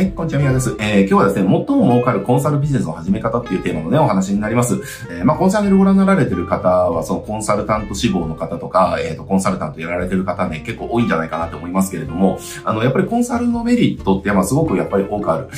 はい、こんにちは、宮です。えー、今日はですね、最も儲かるコンサルビジネスの始め方っていうテーマのね、お話になります。えー、まあ、コンサルをご覧になられてる方は、そのコンサルタント志望の方とか、えっ、ー、と、コンサルタントやられてる方ね、結構多いんじゃないかなと思いますけれども、あの、やっぱりコンサルのメリットって、まあ、すごくやっぱり多くある。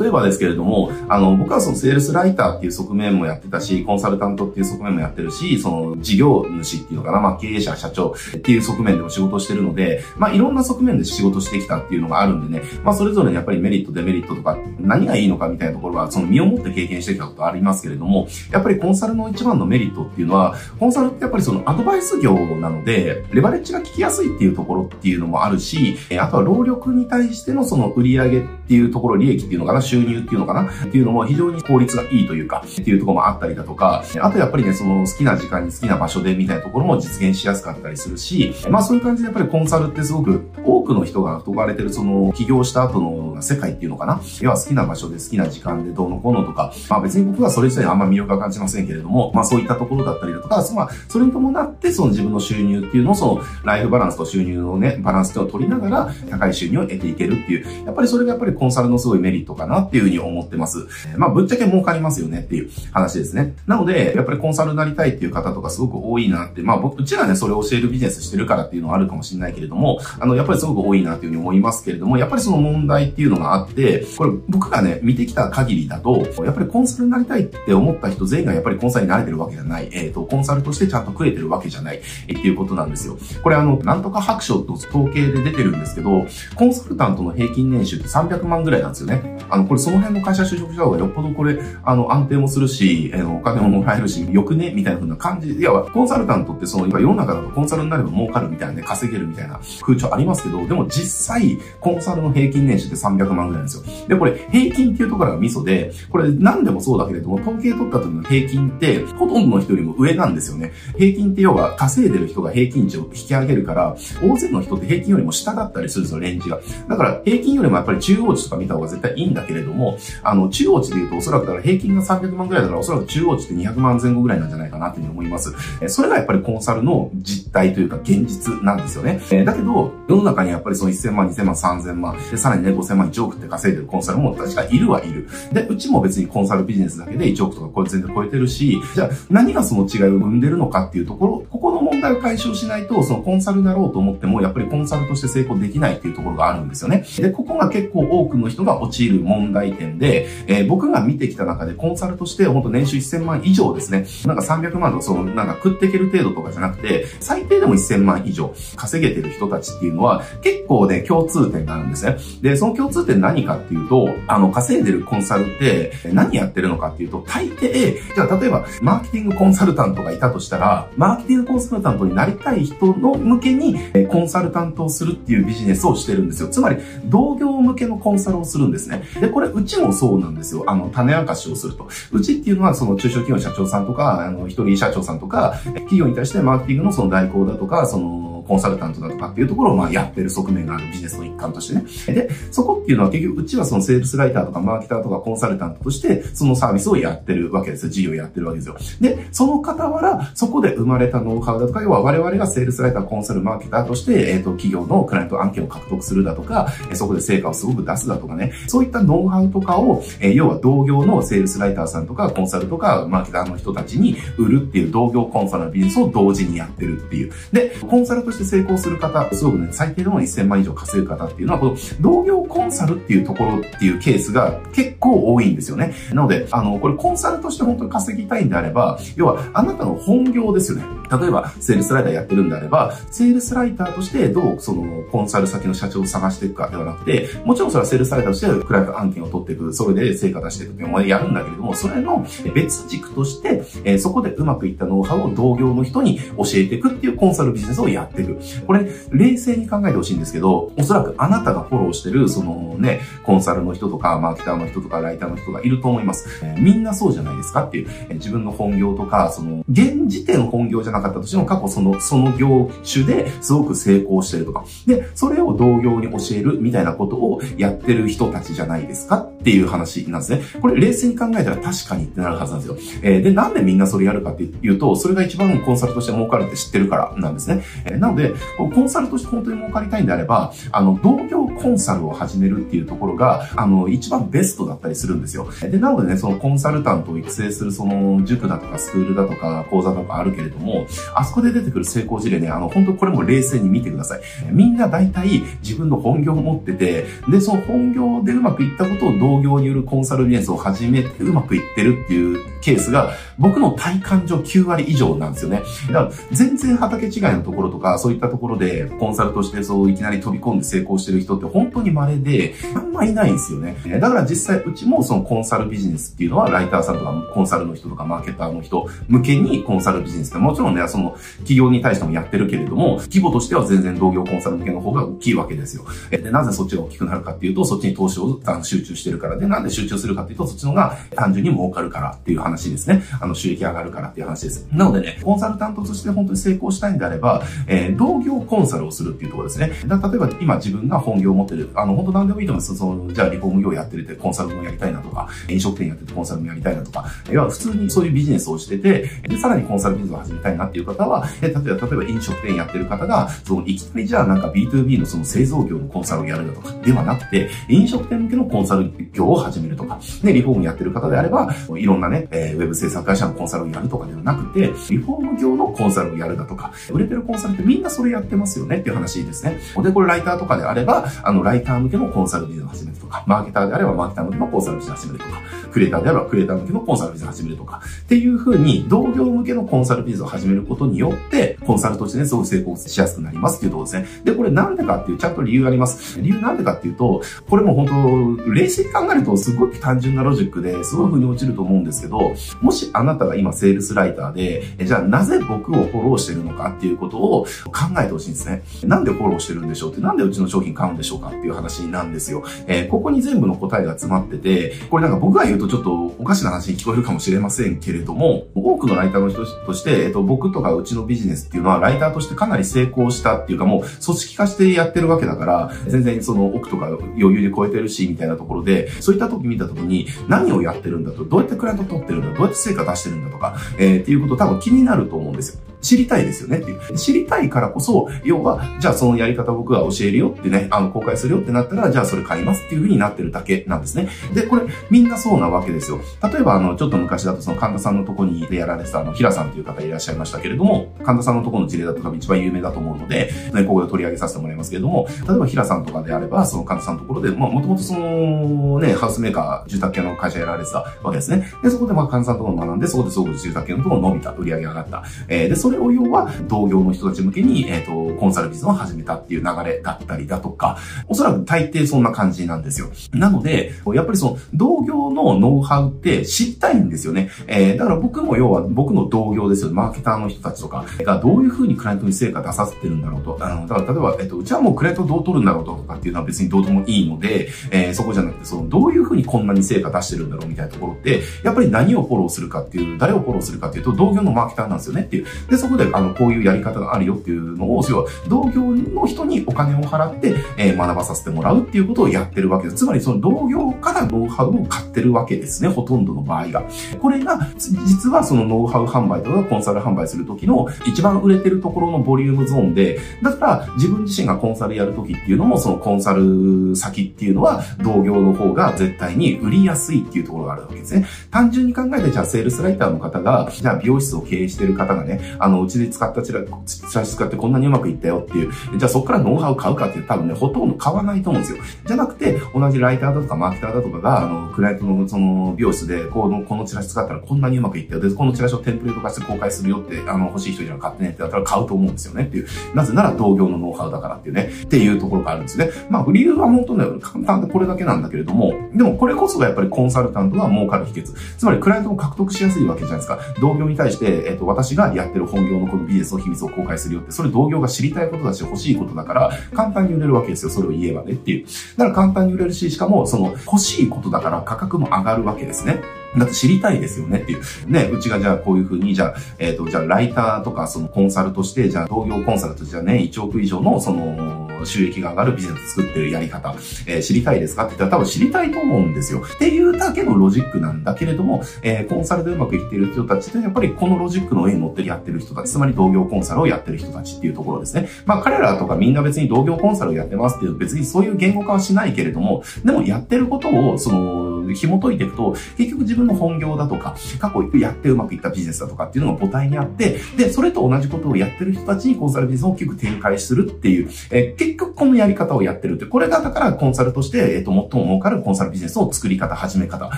例えばですけれども、あの、僕はそのセールスライターっていう側面もやってたし、コンサルタントっていう側面もやってるし、その事業主っていうのかな、まあ、経営者、社長っていう側面でも仕事してるので、まあ、いろんな側面で仕事してきたっていうのがあるんでね、まあ、それぞれやっぱりメリット、デメリットとか何がいいのかみたいなところは、その身をもって経験してきたことありますけれども、やっぱりコンサルの一番のメリットっていうのは、コンサルってやっぱりそのアドバイス業なので、レバレッジが効きやすいっていうところっていうのもあるし、あとは労力に対してのその売り上げっていうところ、利益っていうのかな、収入っていうのかな、っていうのも非常に効率がいいというか、っていうところもあったりだとか、あとやっぱりね、その好きな時間に好きな場所でみたいなところも実現しやすかったりするし、まあそういう感じでやっぱりコンサルってすごく多くの人が憧れてるその起業した後の世界っていうのかな、要は好きな場所で好きな時間でどうのこうのとか、まあ別に僕はそれ自体あんま魅力は感じませんけれども、まあそういったところだったりだとか、まあそれに伴ってその自分の収入っていうのをそのライフバランスと収入のね、バランスを取りながら高い収入を得ていけるっていう、やっぱりそれがやっぱりコンサルのすごいメリットかなっていうふうに思ってます。まあぶっちゃけ儲かりますよねっていう話ですね。なので、やっぱりコンサルになりたいっていう方とかすごく多いなって、まあ僕、うちらね、それを教えるビジネスしてるからっていうのはあるかもしれないけれども、あの、やっぱりすごく多いなっていうふうに思いますけれども、やっぱりその問題っていうのがあって、これ僕がね、見てきた限りだと、やっぱりコンサルになりたいって思った人全員がやっぱりコンサルになれてるわけじゃない。えっ、ー、と、コンサルとしてちゃんと食えてるわけじゃない。えー、っていうことなんですよ。これあの、なんとか白書と統計で出てるんですけど、コンサルタントの平均年収って300万ぐらいなんですよね。あの、これその辺の会社就職した方がよっぽどこれ、あの、安定もするし、えー、お金ももらえるし、よくね？みたいな風な感じ。いや、コンサルタントってその、今世の中だとコンサルになれば儲かるみたいなね、稼げるみたいな風潮ありますけど、でも実際、コンサルの平均年収って300万ぐらいなんですよ。で、これ、平均っていうところがミソで、これ何でもそうだけれども、統計取った時の平均って、ほとんどの人よりも上なんですよね。平均って要は稼いでる人が平均値を引き上げるから、大勢の人って平均よりも下だったりするんですよ、レンジが。だから平均よりもやっぱり中央値とか見た方が絶対いいんだけれども、あの、中央値で言うとおそらくだから平均が300万ぐらいだからおそらく中央値って200万前後ぐらいなんじゃないかなっていうふうに思います。えそれがやっぱりコンサルの実態というか現実なんですよね。えだけど、世の中にやっぱりその1000万、2000万、3000万、で、さらにね、5000万、1億って稼いでるコンサルも確かいるはいる。で、うちも別にコンサルビジネスだけで1億とかこれ全然超えてるし、じゃあ何がその違いを生んでるのかっていうところ、ここ問題を解消しないと、そのコンサルになろうと思っても、やっぱりコンサルとして成功できないっていうところがあるんですよね。で、ここが結構多くの人が陥る問題点で、えー、僕が見てきた中でコンサルとして本当年収1000万以上ですね。なんか300万とかそのなんか食っていける程度とかじゃなくて、最低でも1000万以上稼げてる人たちっていうのは結構ね、共通点があるんですね。で、その共通点何かっていうと、あの、稼いでるコンサルって何やってるのかっていうと、大抵、じゃあ例えば、マーケティングコンサルタントがいたとしたら、マーケティングコンサルタントになりたい人の向けに、えコンサルタントをするっていうビジネスをしてるんですよ。つまり、同業向けのコンサルをするんですね。で、これ、うちもそうなんですよ。あの、種明かしをすると。うちっていうのは、その中小企業社長さんとか、あの、一人社長さんとか、企業に対してマーケティングのその代行だとか、その、コンサルタントだとかっていうところをまあやってる側面があるビジネスの一環としてね。で、そこっていうのは結局うちはそのセールスライターとかマーケターとかコンサルタントとしてそのサービスをやってるわけですよ。事業やってるわけですよ。で、その傍ら、そこで生まれたノウハウだとか、要は我々がセールスライター、コンサル、マーケターとして、えっ、ー、と、企業のクライアント案件を獲得するだとか、そこで成果をすごく出すだとかね、そういったノウハウとかを、えー、要は同業のセールスライターさんとか、コンサルとか、マーケターの人たちに売るっていう同業コンサルのビジネスを同時にやってるっていう。で、コンサルとして成功する方、すごくね、最低でも1000万以上稼ぐ方っていうのは、この同業コンサルっていうところっていうケースが結構多いんですよね。なので、あの、これコンサルとして本当に稼ぎたいんであれば、要はあなたの本業ですよね。例えば、セールスライターやってるんであれば、セールスライターとしてどうそのコンサル先の社長を探していくかではなくて、もちろんそれはセールスライターとしてクライアント案件を取っていく、それで成果出していくっていうのをやるんだけれども、それの別軸として、え、そこでうまくいったノウハウを同業の人に教えていくっていうコンサルビジネスをやっていく。これ、冷静に考えてほしいんですけど、おそらくあなたがフォローしてる、そのね、コンサルの人とか、マーケターの人とか、ライターの人がいると思います。え、みんなそうじゃないですかっていう、え、自分の本業とか、その、現時点本業じゃなかったとしても過去その、その業種ですごく成功してるとか。で、それを同業に教えるみたいなことをやってる人たちじゃないですかっていう話なんですね。これ冷静に考えたら確かにってなるはずなんですよ。えー、で、なんでみんなそれやるかっていうと、それが一番コンサルとして儲かるって知ってるからなんですね。えー、なので、コンサルとして本当に儲かりたいんであれば、あの、同業コンサルを始めるっていうところが、あの、一番ベストだったりするんですよ。で、なのでね、そのコンサルタントを育成するその塾だとかスクールだとか講座とかあるけれども、あそこで出てくる成功事例ね、あの、本当これも冷静に見てください。みんな大体自分の本業を持ってて、で、その本業でうまくいったことを同業によるコンサルビジネスを始めてうまくいってるっていうケースが、僕の体感上9割以上なんですよね。だから、全然畑違いのところとかそういったところでコンサルとしてそういきなり飛び込んで成功してる人って本当に稀で、あんまいないんですよね。だから実際うちもそのコンサルビジネスっていうのはライターさんとかコンサルの人とかマーケターの人向けにコンサルビジネスってもちろんね、その企業に対してもやってるけれども、規模としては全然同業コンサル向けの方が大きいわけですよ。で、なぜそっちが大きくなるかっていうと、そっちに投資を集中してるからで、なんで集中するかっていうと、そっちのが単純に儲かるからっていう話ですね。あの、収益上がるからっていう話です。なのでね、コンサルタントとして本当に成功したいんであれば、え、同業コンサルをするっていうところですね。例えば今自分が本業を持ってる、あの、本当何でもいいと思います。その、じゃあリフォーム業やってるってコンサルもやりたいなとか、飲食店やっててコンサルもやりたいなとか、要は普通にそういうビジネスをしてて、で、さらにコンサルビジネスを始めたいなっていう方は、え例えば、例えば飲食店やってる方が、その、いきなりじゃあなんか B2B のその製造業のコンサルをやるだとか、ではなくて、飲食店向けのコンサル業を始めるとか、で、リフォームやってる方であれば、いろんなね、えー、ウェブ制作会社のコンサルをやるとかではなくて、リフォーム業のコンサルをやるだとか、売れてるコンサルってみんなそれやってますよねっていう話ですね。で、これライターとかであれば、あの、ライター向けのコンサルビジネスを始めるとか、マーケターであればマーケター向けのコンサルビジネスを始めるとか、クリエイターであればクリエイター向けのコンサルビジネスを始めるとか、っていう風に、同業向けのコンサルビジネスを始めることによって、コンサルとしてね、すごく成功しやすくなりますっていうところですね。で、これなんでかっていう、ちゃんと理由があります。理由なんでかっていうと、これも本当、冷静に考えるとすごく単純なロジックで、すごい風に落ちると思うんですけど、もしあなたが今セールスライターで、じゃあなぜ僕をフォローしてるのかっていうことを考えてほしいんですね。なんでフォローしてるんでしょうって、なんでうちの商品買うんでしょうかっていう話なんですよ。えー、ここに全部の答えが詰まってて、これなんか僕が言うとちょっとおかしな話に聞こえるかもしれませんけれども、多くのライターの人として、えっと、僕とかうちのビジネスっていうのは、ライターとしてかなり成功したっていうか、もう組織化してやってるわけだから、全然その奥とか余裕で超えてるし、みたいなところで、そういった時見た時に、何をやってるんだと、どうやってクライアント取ってるんだ、どうやって成果出してるんだとか、えー、っていうこと多分気になると思うんですよ。知りたいですよねっていう。知りたいからこそ、要は、じゃあそのやり方僕が教えるよってね、あの、公開するよってなったら、じゃあそれ買いますっていう風になってるだけなんですね。で、これ、みんなそうなわけですよ。例えば、あの、ちょっと昔だとその神田さんのとこにやられてたあの、平さんという方いらっしゃいましたけれども、神田さんのとこの事例だと多分一番有名だと思うので、ね、ここで取り上げさせてもらいますけれども、例えば平さんとかであれば、その神田さんのところで、まあ、もともとその、ね、ハウスメーカー、住宅系の会社やられてたわけですね。で、そこでまあ、神田さんのところ学んで、そこですごく住宅系のところ伸びた、売り上げ上がった。えー、で、そそれを要は、同業の人たち向けに、えっ、ー、と、コンサルビズを始めたっていう流れだったりだとか、おそらく大抵そんな感じなんですよ。なので、やっぱりその、同業のノウハウって知りたいんですよね。えー、だから僕も要は僕の同業ですよ。マーケターの人たちとかがどういう風にクライアントに成果出させてるんだろうと。あの、だから例えば、えっと、うちはもうクライアントどう取るんだろうとかっていうのは別にどうでもいいので、えー、そこじゃなくて、その、どういう風にこんなに成果出してるんだろうみたいなところって、やっぱり何をフォローするかっていう、誰をフォローするかっていうと、同業のマーケターなんですよねっていう。で、そこで、あの、こういうやり方があるよっていうのを、要は、同業の人にお金を払って、えー、学ばさせてもらうっていうことをやってるわけです。つまり、その同業からノウハウを買ってるわけですね、ほとんどの場合が。これが、実はそのノウハウ販売とかコンサル販売するときの一番売れてるところのボリュームゾーンで、だから自分自身がコンサルやるときっていうのも、そのコンサル先っていうのは、同業の方が絶対に売りやすいっていうところがあるわけですね。単純に考えて、じゃあセールスライターの方が、じゃあ美容室を経営してる方がね、ああの、うちで使ったチラ、チラシ使ってこんなにうまくいったよっていう、じゃあそこからノウハウ買うかっていう多分ね、ほとんど買わないと思うんですよ。じゃなくて、同じライターだとかマーケターだとかが、あの、クライアントのその美容室で、この、このチラシ使ったらこんなにうまくいったよ。で、このチラシをテンプレート化して公開するよって、あの、欲しい人いたら買ってねってやったら買うと思うんですよねっていう。なぜなら同業のノウハウだからっていうね、っていうところがあるんですね。まあ、理由は本当ね、簡単でこれだけなんだけれども、でもこれこそがやっぱりコンサルタントが儲かる秘訣。つまり、クライアントを獲得しやすいわけじゃないですか。同業に対して、えっ、と、私がやってる本業のこのビジネスの秘密を公開するよって、それ同業が知りたいことだし欲しいことだから、簡単に売れるわけですよ。それを言えばねっていう。だから簡単に売れるし、しかも、その、欲しいことだから価格も上がるわけですね。だって知りたいですよねっていう。ね、うちがじゃあこういうふうに、じゃあ、えっ、ー、と、じゃあライターとかそのコンサルとして、じゃあ同業コンサルとしてはね、1億以上のその、収益が上がるビジネス作ってるやり方、えー、知りたいですか？って言ったら多分知りたいと思うんですよ。っていうだけのロジックなんだけれども、えー、コンサルでうまくいっている人たちってやっぱりこのロジックの上に乗ってやってる人たち、つまり同業コンサルをやってる人たちっていうところですね。まあ彼らとかみんな別に同業コンサルをやってますっていう別にそういう言語化はしないけれども、でもやってることを、その、紐解いていくと、結局自分の本業だとか、過去やってうまくいったビジネスだとかっていうのが母体にあって、で、それと同じことをやってる人たちにコンサルビジネスを大きく展開するっていう、え結局このやり方をやってるって、これがだからコンサルとして、えっ、と、最も儲かるコンサルビジネスを作り方、始め方、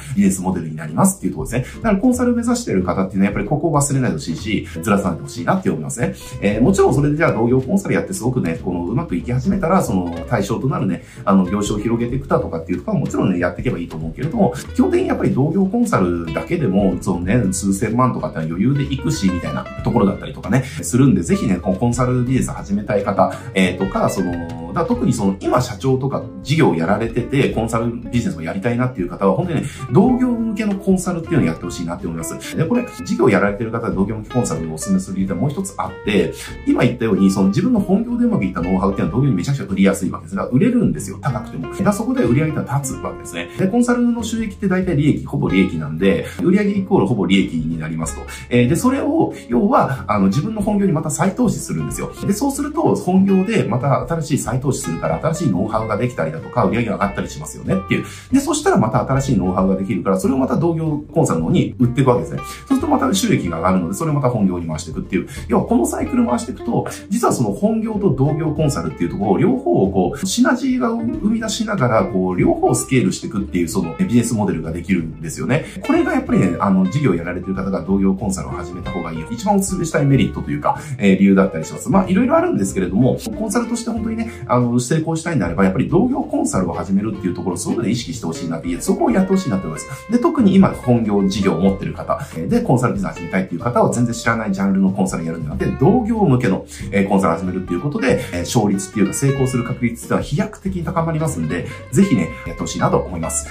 ビジネスモデルになりますっていうところですね。だからコンサル目指してる方っていうのはやっぱりここを忘れないでほしいし、ずらさないでほしいなって思いますね。えー、もちろんそれでじゃあ同業コンサルやってすごくね、このうまくいき始めたら、その対象となるね、あの、業種を広げていくだとかっていうところはもちろんね、やっていけばいいと思うけれども、基本的にやっぱり同業コンサルだけでも、そのね、数千万とかって余裕で行くし、みたいなところだったりとかね、するんで、ぜひね、このコンサルビジネス始めたい方、えー、とか、その、だ特にその、今社長とか事業をやられてて、コンサルビジネスをやりたいなっていう方は、本当にね、同業向けのコンサルっていうのをやってほしいなって思います。で、これ、事業やられてる方で同業向けコンサルをお勧めする理由でもう一つあって、今言ったように、その自分の本業でうまくいったノウハウっていうのは同業にめちゃくちゃ売りやすいわけですが、売れるんですよ、高くても。だそこで売り上げが立つわけですね。で、コンサルの収益って大体利益、ほぼ利益なんで、売上イコールほぼ利益になりますと。えー、で、それを、要は、あの、自分の本業にまた再投資するんですよ。で、そうすると、本業でまた新しい再投資するから、新しいノウハウができたりだとか、売上が上がったりしますよねっていう。で、そしたらまた新しいノウハウができるから、それをまた同業コンサルの方に売っていくわけですね。そうするとまた収益が上がるので、それをまた本業に回していくっていう。要は、このサイクル回していくと、実はその本業と同業コンサルっていうところを両方をこう、シナジーが生み出しながら、こう、両方スケールしていくっていう、そのビジネスモデルができるんですよね。これがやっぱりね、あの、事業やられてる方が同業コンサルを始めた方がいい。一番お勧めしたいメリットというか、えー、理由だったりします。まあ、いろいろあるんですけれども、コンサルとして本当にね、あの、成功したいんであれば、やっぱり同業コンサルを始めるっていうところをすごくね、意識してほしいなって、そこをやってほしいなと思います。で、特に今、本業事業を持ってる方、で、コンサルビザ始めたいっていう方は全然知らないジャンルのコンサルやるんじゃなくて、同業向けの、えコンサル始めるっていうことで、え勝率っていうか成功する確率っていうのは飛躍的に高まりますんで、ぜひね、やってほしいなと思います。